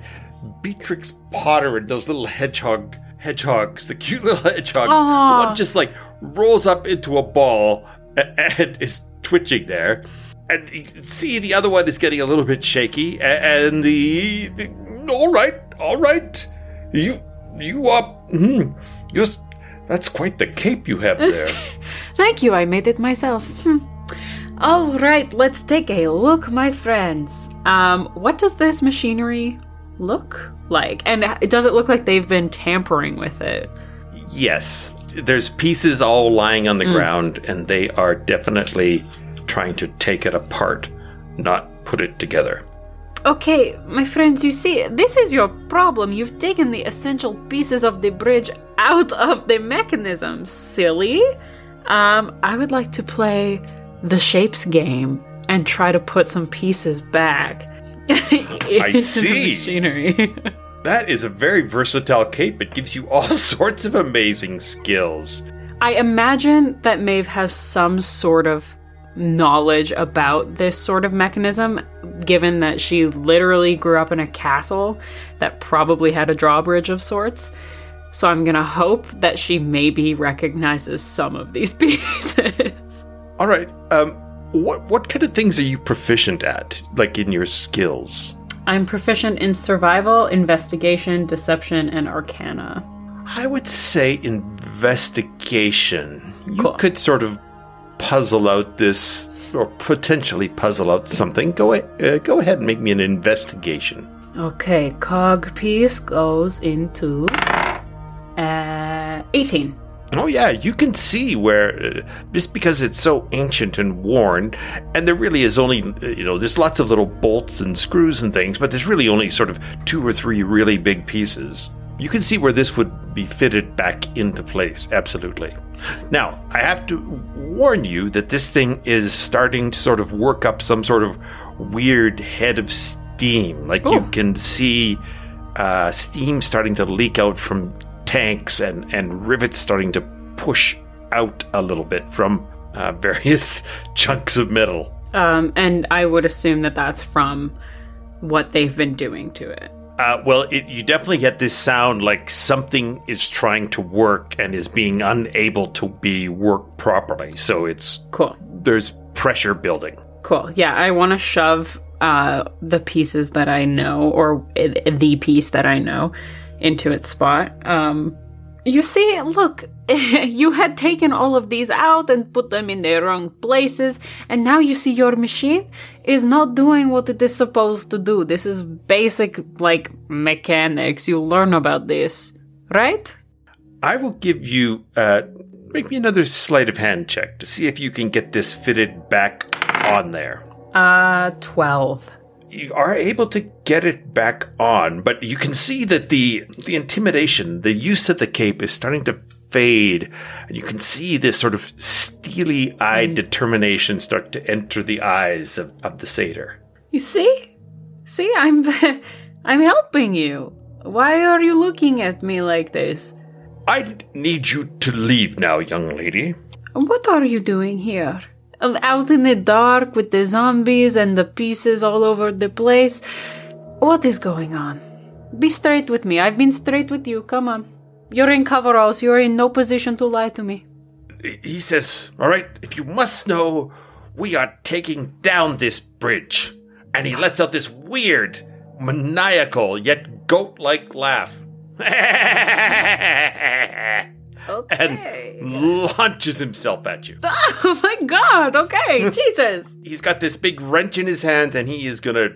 Beatrix Potter and those little hedgehog hedgehogs, the cute little hedgehogs. Aw. The one just like rolls up into a ball a- and is twitching there. and you can see the other one is getting a little bit shaky. And the, the all right, all right, you you are hmm, you're, that's quite the cape you have there. Thank you, I made it myself. Hmm. All right, let's take a look, my friends. Um, what does this machinery look like? And does it look like they've been tampering with it? yes, there's pieces all lying on the ground, and they are definitely trying to take it apart, not put it together. Okay, my friends, you see, this is your problem. You've taken the essential pieces of the bridge out of the mechanism. Silly. Um, I would like to play the shapes game and try to put some pieces back. I see. Machinery. That is a very versatile cape. It gives you all sorts of amazing skills. I imagine that Maeve has some sort of knowledge about this sort of mechanism, given that she literally grew up in a castle that probably had a drawbridge of sorts. So I'm gonna hope that she maybe recognizes some of these pieces. All right. Um, what what kind of things are you proficient at, like in your skills? I'm proficient in survival, investigation, deception, and arcana. I would say investigation. You could sort of puzzle out this, or potentially puzzle out something. Go a- uh, go ahead and make me an investigation. Okay, cog piece goes into uh, 18. Oh yeah, you can see where uh, just because it's so ancient and worn, and there really is only uh, you know there's lots of little bolts and screws and things, but there's really only sort of two or three really big pieces. You can see where this would be fitted back into place. Absolutely. Now I have to warn you that this thing is starting to sort of work up some sort of weird head of steam. Like you can see uh, steam starting to leak out from tanks and, and rivets starting to push out a little bit from uh, various chunks of metal. Um, and I would assume that that's from what they've been doing to it. Uh, well, it, you definitely get this sound like something is trying to work and is being unable to be worked properly. So it's Cool. there's pressure building. Cool. Yeah, I want to shove uh, the pieces that I know, or the piece that I know, into its spot. Um, you see, look, you had taken all of these out and put them in their wrong places, and now you see your machine is not doing what it is supposed to do. This is basic, like, mechanics. You learn about this, right? I will give you uh, make me another sleight of hand check to see if you can get this fitted back on there. Uh, 12. You are able to get it back on, but you can see that the the intimidation, the use of the cape is starting to fade, and you can see this sort of steely-eyed mm. determination start to enter the eyes of, of the satyr. You see? See, I'm I'm helping you. Why are you looking at me like this? I need you to leave now, young lady. What are you doing here? Out in the dark with the zombies and the pieces all over the place? What is going on? Be straight with me. I've been straight with you. Come on. You're in coveralls. You're in no position to lie to me. He says, All right, if you must know, we are taking down this bridge. And he lets out this weird, maniacal, yet goat like laugh. And launches himself at you. Oh my god, okay, Jesus. He's got this big wrench in his hand and he is gonna.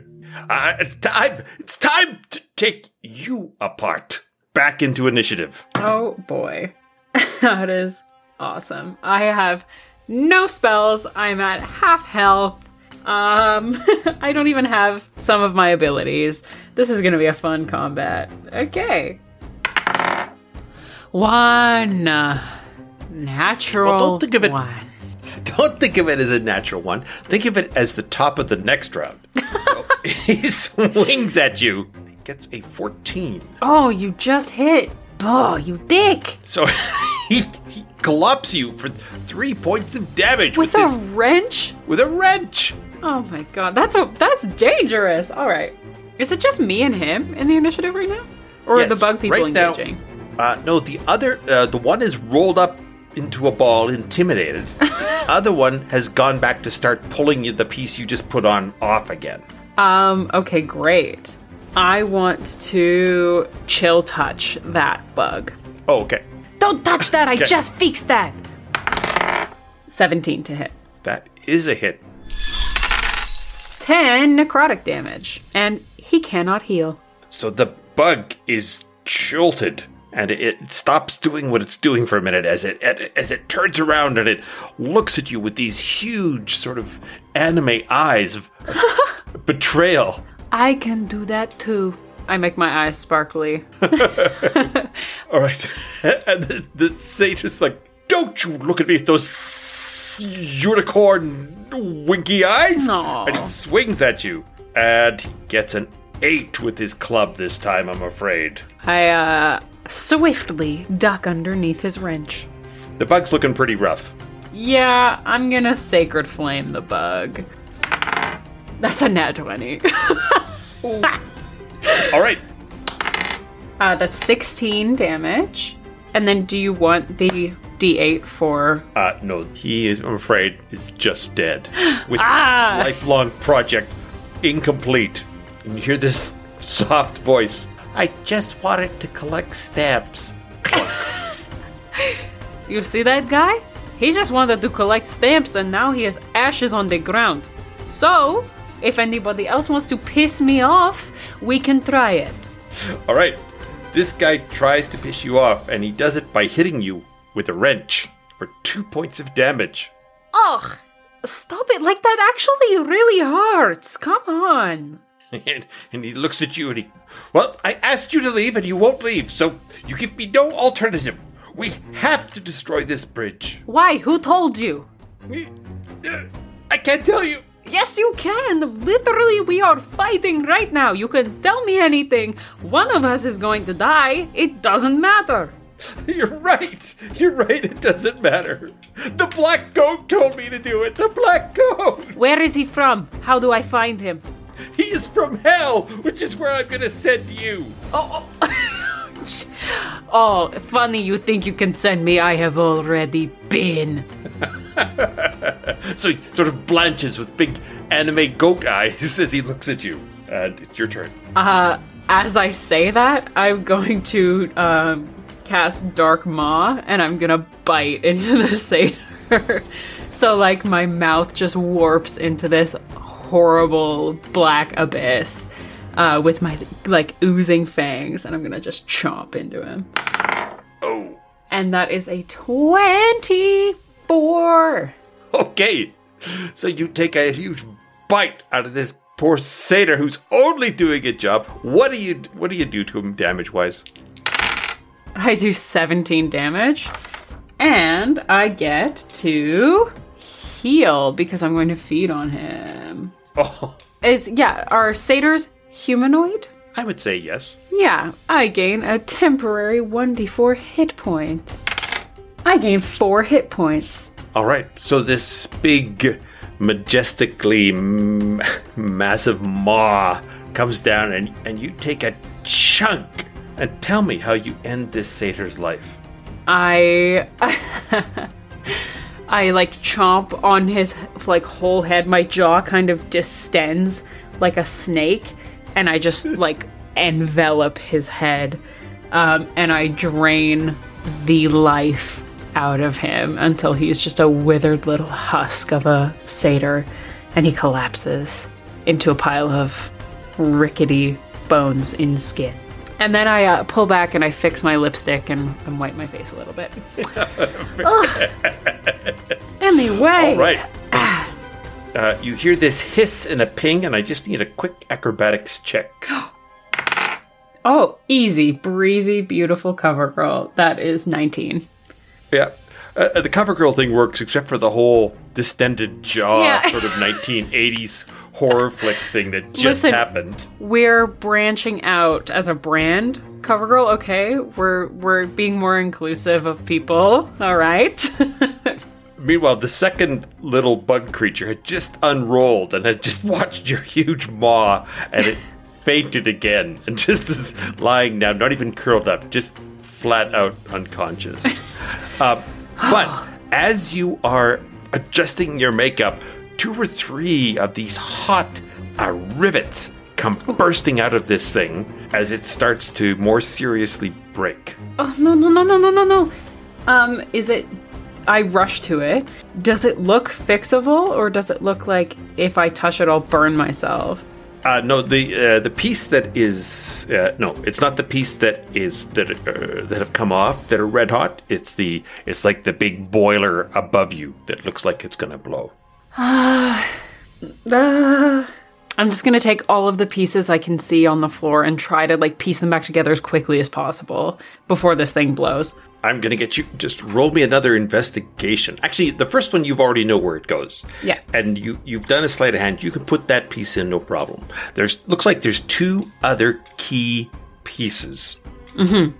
Uh, it's time! It's time to take you apart. Back into initiative. Oh boy. that is awesome. I have no spells. I'm at half health. Um, I don't even have some of my abilities. This is gonna be a fun combat. Okay. One natural. Well, don't think of it- One. Don't think of it as a natural one. Think of it as the top of the next round. So he swings at you. He gets a 14. Oh, you just hit. Oh, you dick! So he, he collops you for three points of damage with, With a this wrench? with a wrench. Oh my god, that's a that's dangerous. All right, is it just me and him in the initiative right now, or Yes, are the bug people right now- engaging? Uh, no, the other, uh, the one is rolled up into a ball, intimidated. Other one has gone back to start pulling you the piece you just put on off again. Um, okay, great. I want to chill touch that bug. Oh, okay. Don't touch that. I Okay. just fixed that. 17 to hit. That is a hit. 10 necrotic damage. And he cannot heal. So the bug is jolted and it stops doing what it's doing for a minute as it as it turns around and it looks at you with these huge sort of anime eyes of betrayal. I can do that too. I make my eyes sparkly. All right. And the, the satyr's like, "Don't you look at me with those unicorn winky eyes!" Aw. And he swings at you, and he gets an eight with his club this time. I'm afraid. I, uh, swiftly duck underneath his wrench. The bug's looking pretty rough. Yeah, I'm gonna Sacred Flame the bug. That's a nat 20. All right. Uh, that's 16 damage. And then do you want the d8 for. Uh, no, he is. I'm afraid is just dead. With Ah! lifelong project incomplete. And you hear this soft voice. I just wanted to collect stamps. You see that guy? He just wanted to collect stamps and now he has ashes on the ground. So, if anybody else wants to piss me off, we can try it. All right. This guy tries to piss you off, and he does it by hitting you with a wrench for two points of damage. Ugh. Stop it. Like that actually really hurts. Come on. And, and he looks at you and he, well, I asked you to leave and you won't leave, so you give me no alternative. We have to destroy this bridge. Why? Who told you? I can't tell you. Yes, you can. Literally, we are fighting right now. You can tell me anything. One of us is going to die. It doesn't matter. You're right. You're right. It doesn't matter. The black goat told me to do it. The black goat. Where is he from? How do I find him? He is from hell, which is where I'm to send you. Oh, oh! funny you think you can send me. I have already been. So he sort of blanches with big anime goat eyes as he looks at you. And it's your turn. Uh, as I say that, I'm going to um, cast Dark Maw and I'm gonna bite into the satyr. so, like, my mouth just warps into this horrible black abyss uh, with my, like, oozing fangs, and I'm gonna just chomp into him. Oh, And that is a 24. okay. So you take a huge bite out of this poor satyr who's only doing a job. What do you what do you do to him damage wise? I do 17 damage, and I get to heal because I'm going to feed on him. Oh, Is yeah, are satyrs humanoid? I would say yes. Yeah, I gain a temporary 1d4 hit points. I gain 4 hit points. All right. So this big, majestically m- massive maw comes down, and and you take a chunk. And tell me how you end this satyr's life. I I like chomp on his like whole head. My jaw kind of distends like a snake, and I just like envelop his head, um, and I drain the life out of him until he's just a withered little husk of a satyr, and he collapses into a pile of rickety bones in skin. And then I uh, pull back and I fix my lipstick and, and wipe my face a little bit. Anyway, All right. Uh, you hear this hiss and a ping, and I just need a quick acrobatics check. Oh, easy, breezy, beautiful cover girl. That is 19. Yeah. Uh, the cover girl thing works except for the whole distended jaw Yeah. sort of 1980s horror flick thing that just Listen. happened. We're branching out as a brand, CoverGirl. Okay, we're we're being more inclusive of people. All right. Meanwhile, the second little bug creature had just unrolled and had just watched your huge maw and it fainted again and just is lying down, not even curled up, just flat out unconscious. um, but as you are adjusting your makeup, two or three of these hot uh, rivets come bursting out of this thing as it starts to more seriously break. Oh no no no no no no no. Um, is it? I rush to it. Does it look fixable, or does it look like if I touch it, I'll burn myself? Uh, no, the uh, the piece that is uh, no, it's not the piece that is that uh, that have come off that are red hot. It's the it's like the big boiler above you that looks like it's gonna blow. Ah. I'm just gonna take all of the pieces I can see on the floor and try to like piece them back together as quickly as possible before this thing blows. I'm gonna get you. Just roll me another investigation. Actually, the first one you've already know where it goes. Yeah. and you you've done a sleight of hand. You can put that piece in, no problem. There's looks like there's two other key pieces. Mm-hmm.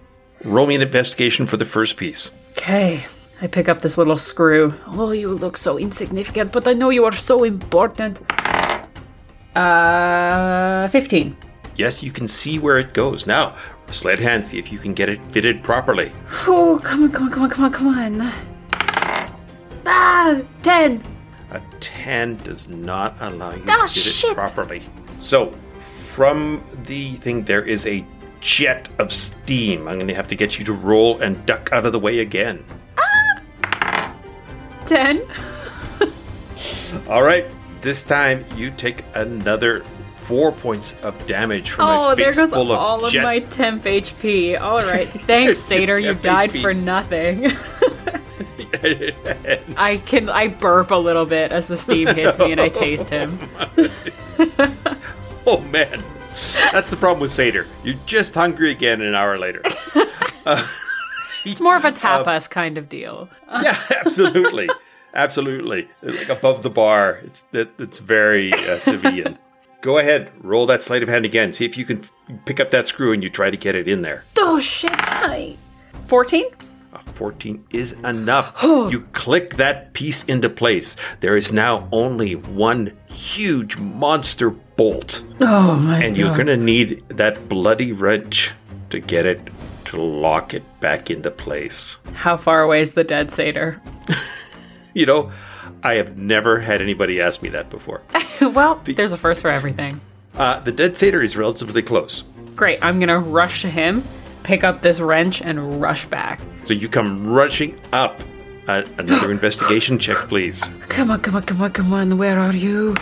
Roll me an investigation for the first piece. Okay. I pick up this little screw. Oh, you look so insignificant, but I know you are so important. Uh, 15. Yes, you can see where it goes. Now, sled hand, see if you can get it fitted properly. Oh, come on, come on, come on, come on, come on. Ah, 10. A 10 does not allow you Ah, to fit shit. it properly. So, from the thing, there is a jet of steam. I'm going to have to get you to roll and duck out of the way again. 10. All right, this time you take another four points of damage from Oh, a there face goes full of all of jet. my temp HP. All right. Thanks, Satyr. You died HP. for nothing. I can I burp a little bit as the steam hits me and I taste him. oh man, that's the problem with satyr. You're just hungry again an hour later. It's more of a tapas kind of deal. yeah, absolutely, absolutely. Like above the bar, it's that it's very uh, civilian. Go ahead, roll that sleight of hand again. See if you can f- pick up that screw and you try to get it in there. Oh shit! I 14? A 14 is enough. you click that piece into place. There is now only one huge monster bolt. Oh my god. and you're going to need that bloody wrench to get it to lock it back into place. How far away is the dead satyr? You know, I have never had anybody ask me that before. well, there's a first for everything. Uh, the dead satyr is relatively close. Great. I'm gonna rush to him, pick up this wrench, and rush back. So you come rushing up. Uh, another investigation check, please. Come on, come on, come on, come on. Where are you?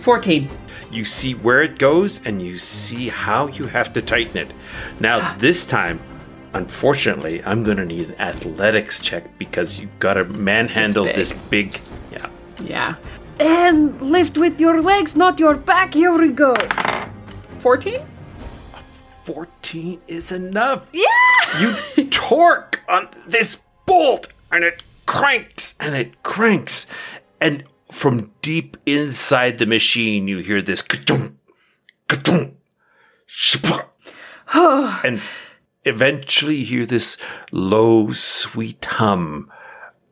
14. You see where it goes and you see how you have to tighten it. Now, ah. this time, unfortunately, I'm going to need an athletics check because you've got to manhandle big. this big. Yeah. Yeah. and lift with your legs, not your back. Here we go. 14? 14 is enough. Yeah! You torque on this bolt and it cranks and it cranks. And from deep inside the machine, you hear this ka-tunk, shpah. and eventually you hear this low, sweet hum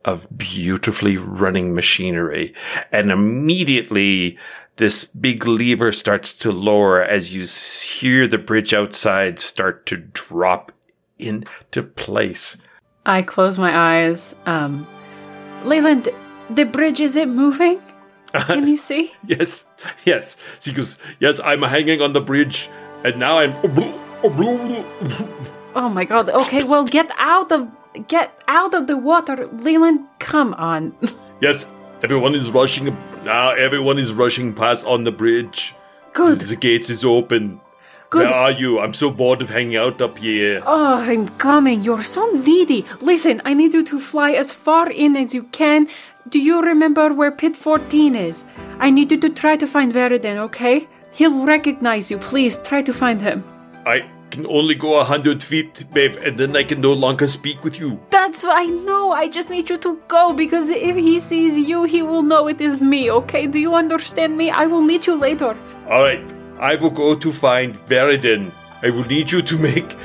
of beautifully running machinery. And immediately this big lever starts to lower as you hear the bridge outside start to drop into place. I close my eyes. Um, Leland, the bridge is it moving? can you see? Yes, yes. She goes, Yes, I'm hanging on the bridge, and now I'm. Oh my god. Okay, well get out of get out of the water. Leland, come on. Yes, everyone is rushing. Now everyone is rushing past on the bridge. Good. The gates is open. Good. Where are you? I'm so bored of hanging out up here. Oh, I'm coming. You're so needy. Listen, I need you to fly as far in as you can. Do you remember where pit 14 is? I need you to try to find Veridin, okay? He'll recognize you. Please try to find him. I can only go a hundred feet, babe, and then I can no longer speak with you. That's why I know. I just need you to go because if he sees you, he will know it is me, okay? Do you understand me? I will meet you later. All right, I will go to find Veridin. I will need you to make.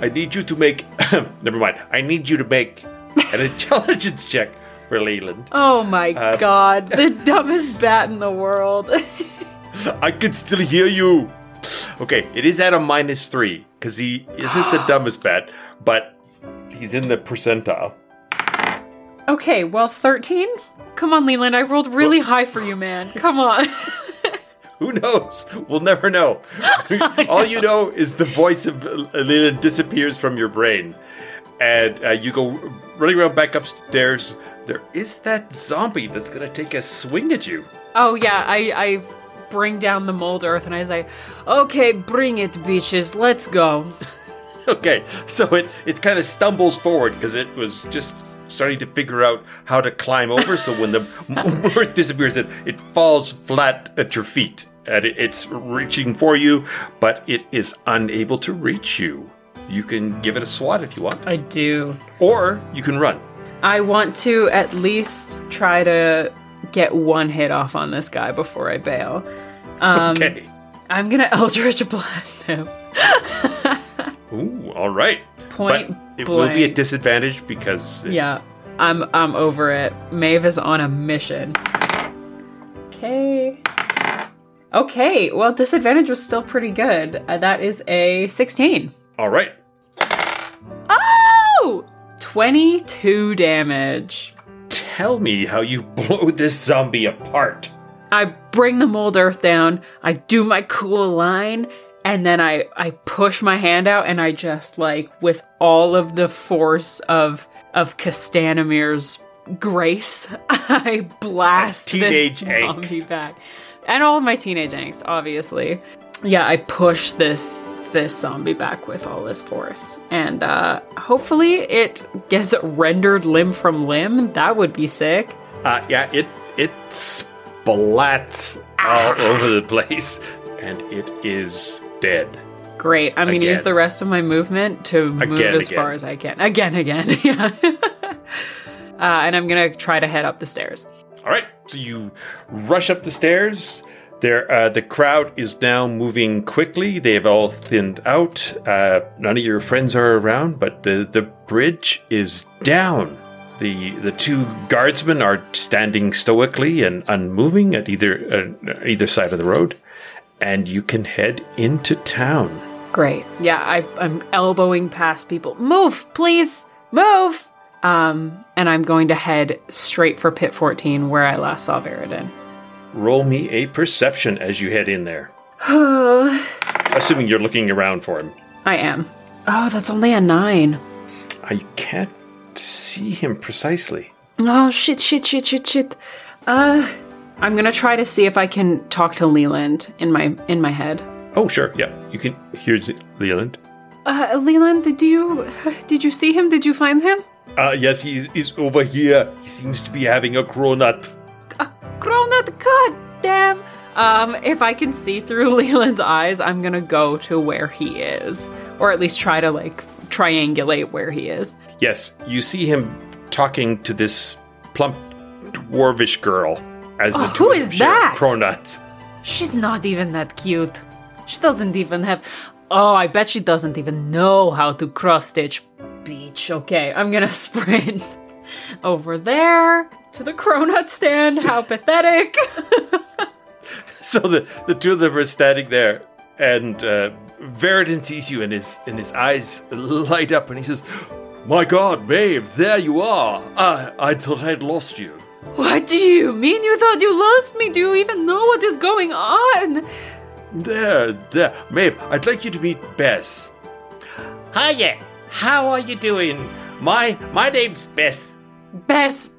I need you to make. never mind. I need you to make an intelligence check for Leland. Oh my Uh, god, the dumbest bat in the world. I can still hear you. Okay, it is at a minus three because he isn't the dumbest bat, but he's in the percentile. Okay, well, 13? Come on, Leland. I rolled really high for you, man. Come on. Who knows? We'll never know. All you know is the voice of Leland disappears from your brain, and uh, you go running around back upstairs. There is that zombie that's gonna take a swing at you. oh, yeah, I, I bring down the mold earth and I say, okay, bring it, beaches. Let's go. Okay, so it it kind of stumbles forward because it was just starting to figure out how to climb over. so when the earth disappears, it it falls flat at your feet, and it, it's reaching for you, but it is unable to reach you. You can give it a swat if you want, I do. or you can run. I want to at least try to get one hit off on this guy before I bail. Um, Okay. I'm gonna Eldritch Blast him. Ooh, all right. Point but it will be a disadvantage because Yeah, I'm I'm over it. Maeve is on a mission. Okay. Okay, well, disadvantage was still pretty good. Uh, that is a 16. all right. Oh! 22 damage. Tell me how you blow this zombie apart. I bring the mold earth down, I do my cool line, and then I, I push my hand out and I just like with all of the force of of Castanamir's grace, I blast this angst. zombie back. And all of my teenage angst, obviously. Yeah, I push this this zombie back with all this force. And uh hopefully it gets rendered limb from limb. That would be sick. Uh, yeah, it it splats all over the place, and it is dead. Great. I'm going to use the rest of my movement to move as again. far as I can. Again, again. Yeah. uh, and I'm going to try to head up the stairs. All right, so you rush up the stairs. There, uh, the crowd is now moving quickly. They have all thinned out. Uh, none of your friends are around, but the the bridge is down. The the two guardsmen are standing stoically and unmoving at either uh, either side of the road, and you can head into town. Great. Yeah, I, I'm elbowing past people. Move, please. Move. Um, and I'm going to head straight for Pit 14 where I last saw Veridin. Roll me a perception as you head in there, assuming you're looking around for him. I am. Oh, that's only a nine. I can't see him precisely. Oh shit, shit, shit, shit, shit. Uh, I'm gonna try to see if I can talk to Leland in my in my head. Oh, sure, yeah. You can. Here's Leland. Uh, Leland, did you did you see him? Did you find him? Uh, yes, he's, he's over here. He seems to be having a cronut. Cronut, god damn. Um, if I can see through Leland's eyes, I'm gonna go to where he is, or at least try to like triangulate where he is. Yes, you see him talking to this plump dwarvish girl as the Oh, who is that? Cronuts. She's not even that cute. She doesn't even have. Oh, I bet she doesn't even know how to cross stitch. Beach. Okay, I'm gonna sprint over there to the cronut stand. How pathetic. So the, the two of them are standing there, and uh, Veridin sees you, and his and his eyes light up, and he says, "My God, Maeve, there you are! I I thought I'd lost you." what do you mean you thought you lost me? Do you even know what is going on? There, there, Maeve, I'd like you to meet Bess. Hiya, how are you doing? My my name's Bess Best.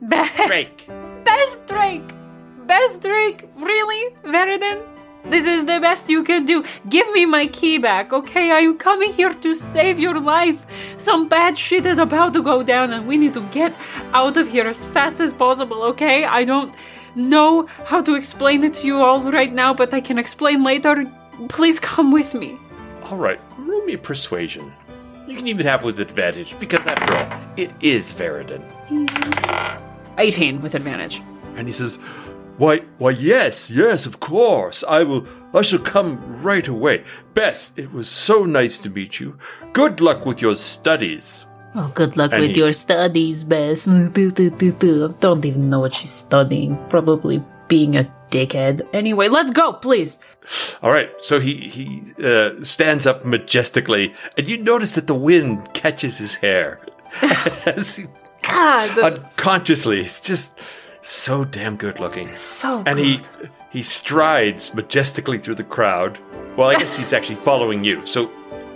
Best. Drake. Best Drake. Best Drake. Really? Veridin? This is the best you can do. Give me my key back, okay? I'm coming here to save your life. Some bad shit is about to go down and we need to get out of here as fast as possible, okay? I don't know how to explain it to you all right now, but I can explain later. Please come with me. All right, roll me persuasion. You can even have with advantage because after all, it is Veridin. Mm-hmm. 18 with advantage. And he says, "Why, why, yes, yes, of course. I will. I shall come right away. Bess, it was so nice to meet you. Good luck with your studies." Oh, good luck And with he- your studies, Bess. Don't even know what she's studying. Probably being a dickhead. Anyway, let's go, please. All right, so he he uh, stands up majestically, and you notice that the wind catches his hair as he God, unconsciously. He's just so damn good looking. so And he he strides majestically through the crowd. Well, I guess he's actually following you. So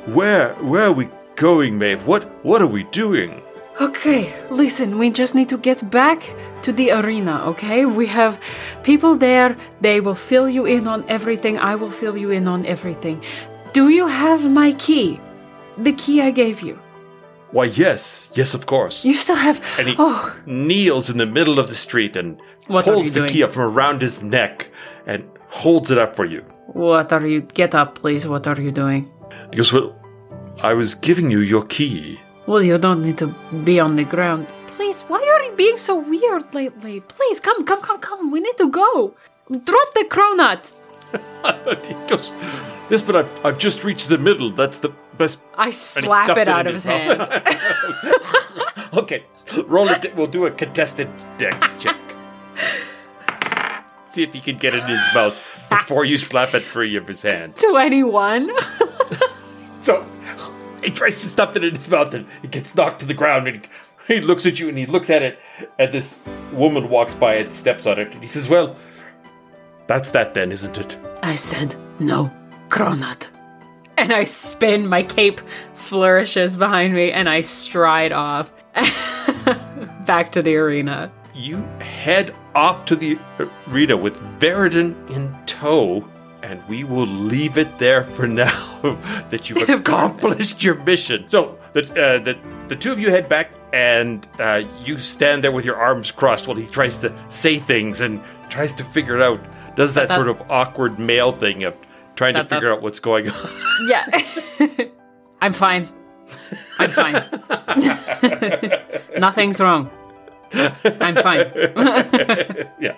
where where are we going, Maeve? What what are we doing? Okay, listen, we just need to get back to the arena, okay? We have people there. They will fill you in on everything. I will fill you in on everything. Do you have my key? The key I gave you. Why, yes, yes, of course. You still have. and he Oh, kneels in the middle of the street and What pulls the doing? key up from around his neck and holds it up for you. what are you? Get up, please. What are you doing? He goes, Well, I was giving you your key. Well, you don't need to be on the ground. Please, why are you being so weird lately? Please, come, come, come, come. We need to go. Drop the cronut. He goes, Yes, but I've, I've just reached the middle. That's the best. I slap it it out of his hand. Okay, roll it. We'll do a contested dex check. See if you can get it in his mouth before you slap it free of his hand. 21. So he tries to stuff it in his mouth and it gets knocked to the ground and he, he looks at you and he looks at it and this woman walks by and steps on it and he says, Well, that's that then, isn't it? I said, no, cronut. And I spin, my cape flourishes behind me, and I stride off back to the arena. You head off to the arena with Veridon in tow, and we will leave it there for now that you've accomplished your mission. So the uh, the the two of you head back, and uh, you stand there with your arms crossed while he tries to say things and tries to figure it out. Does that That- sort of awkward male thing of trying to That- that- figure out what's going on? Yeah. I'm fine. I'm fine. Nothing's wrong. I'm fine. yeah.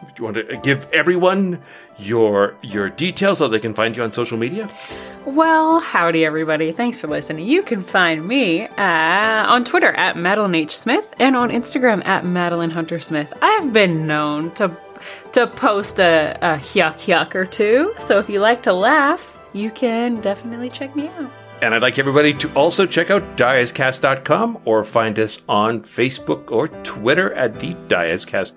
Do you want to give everyone your your details so they can find you on social media? Well, howdy, everybody. Thanks for listening. You can find me uh, on Twitter at Madeline H. Smith and on Instagram at Madeline Hunter Smith. I've been known to to post a, a yuck yuck or two, so if you like to laugh, you can definitely check me out. And I'd like everybody to also check out dieascast.com or find us on Facebook or Twitter at the Die As Cast.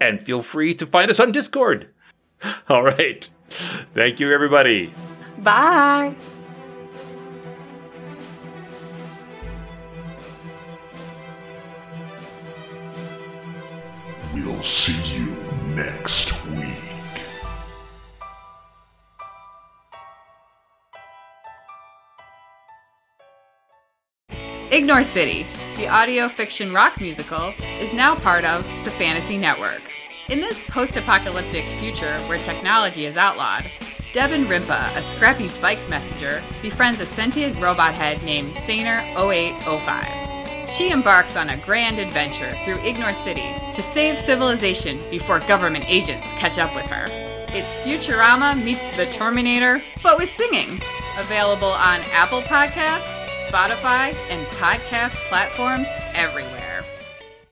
And feel free to find us on Discord. All right. Thank you, everybody. Bye. We'll see you next week. Ignore City, the audio fiction rock musical, is now part of the Fantasy Network. In this post apocalyptic future where technology is outlawed, Devin Rimpa, a scrappy bike messenger, befriends a sentient robot head named Saner 0805. She embarks on a grand adventure through Ignore City to save civilization before government agents catch up with her. It's Futurama meets the Terminator, but with singing. Available on Apple Podcasts, Spotify, and podcast platforms everywhere.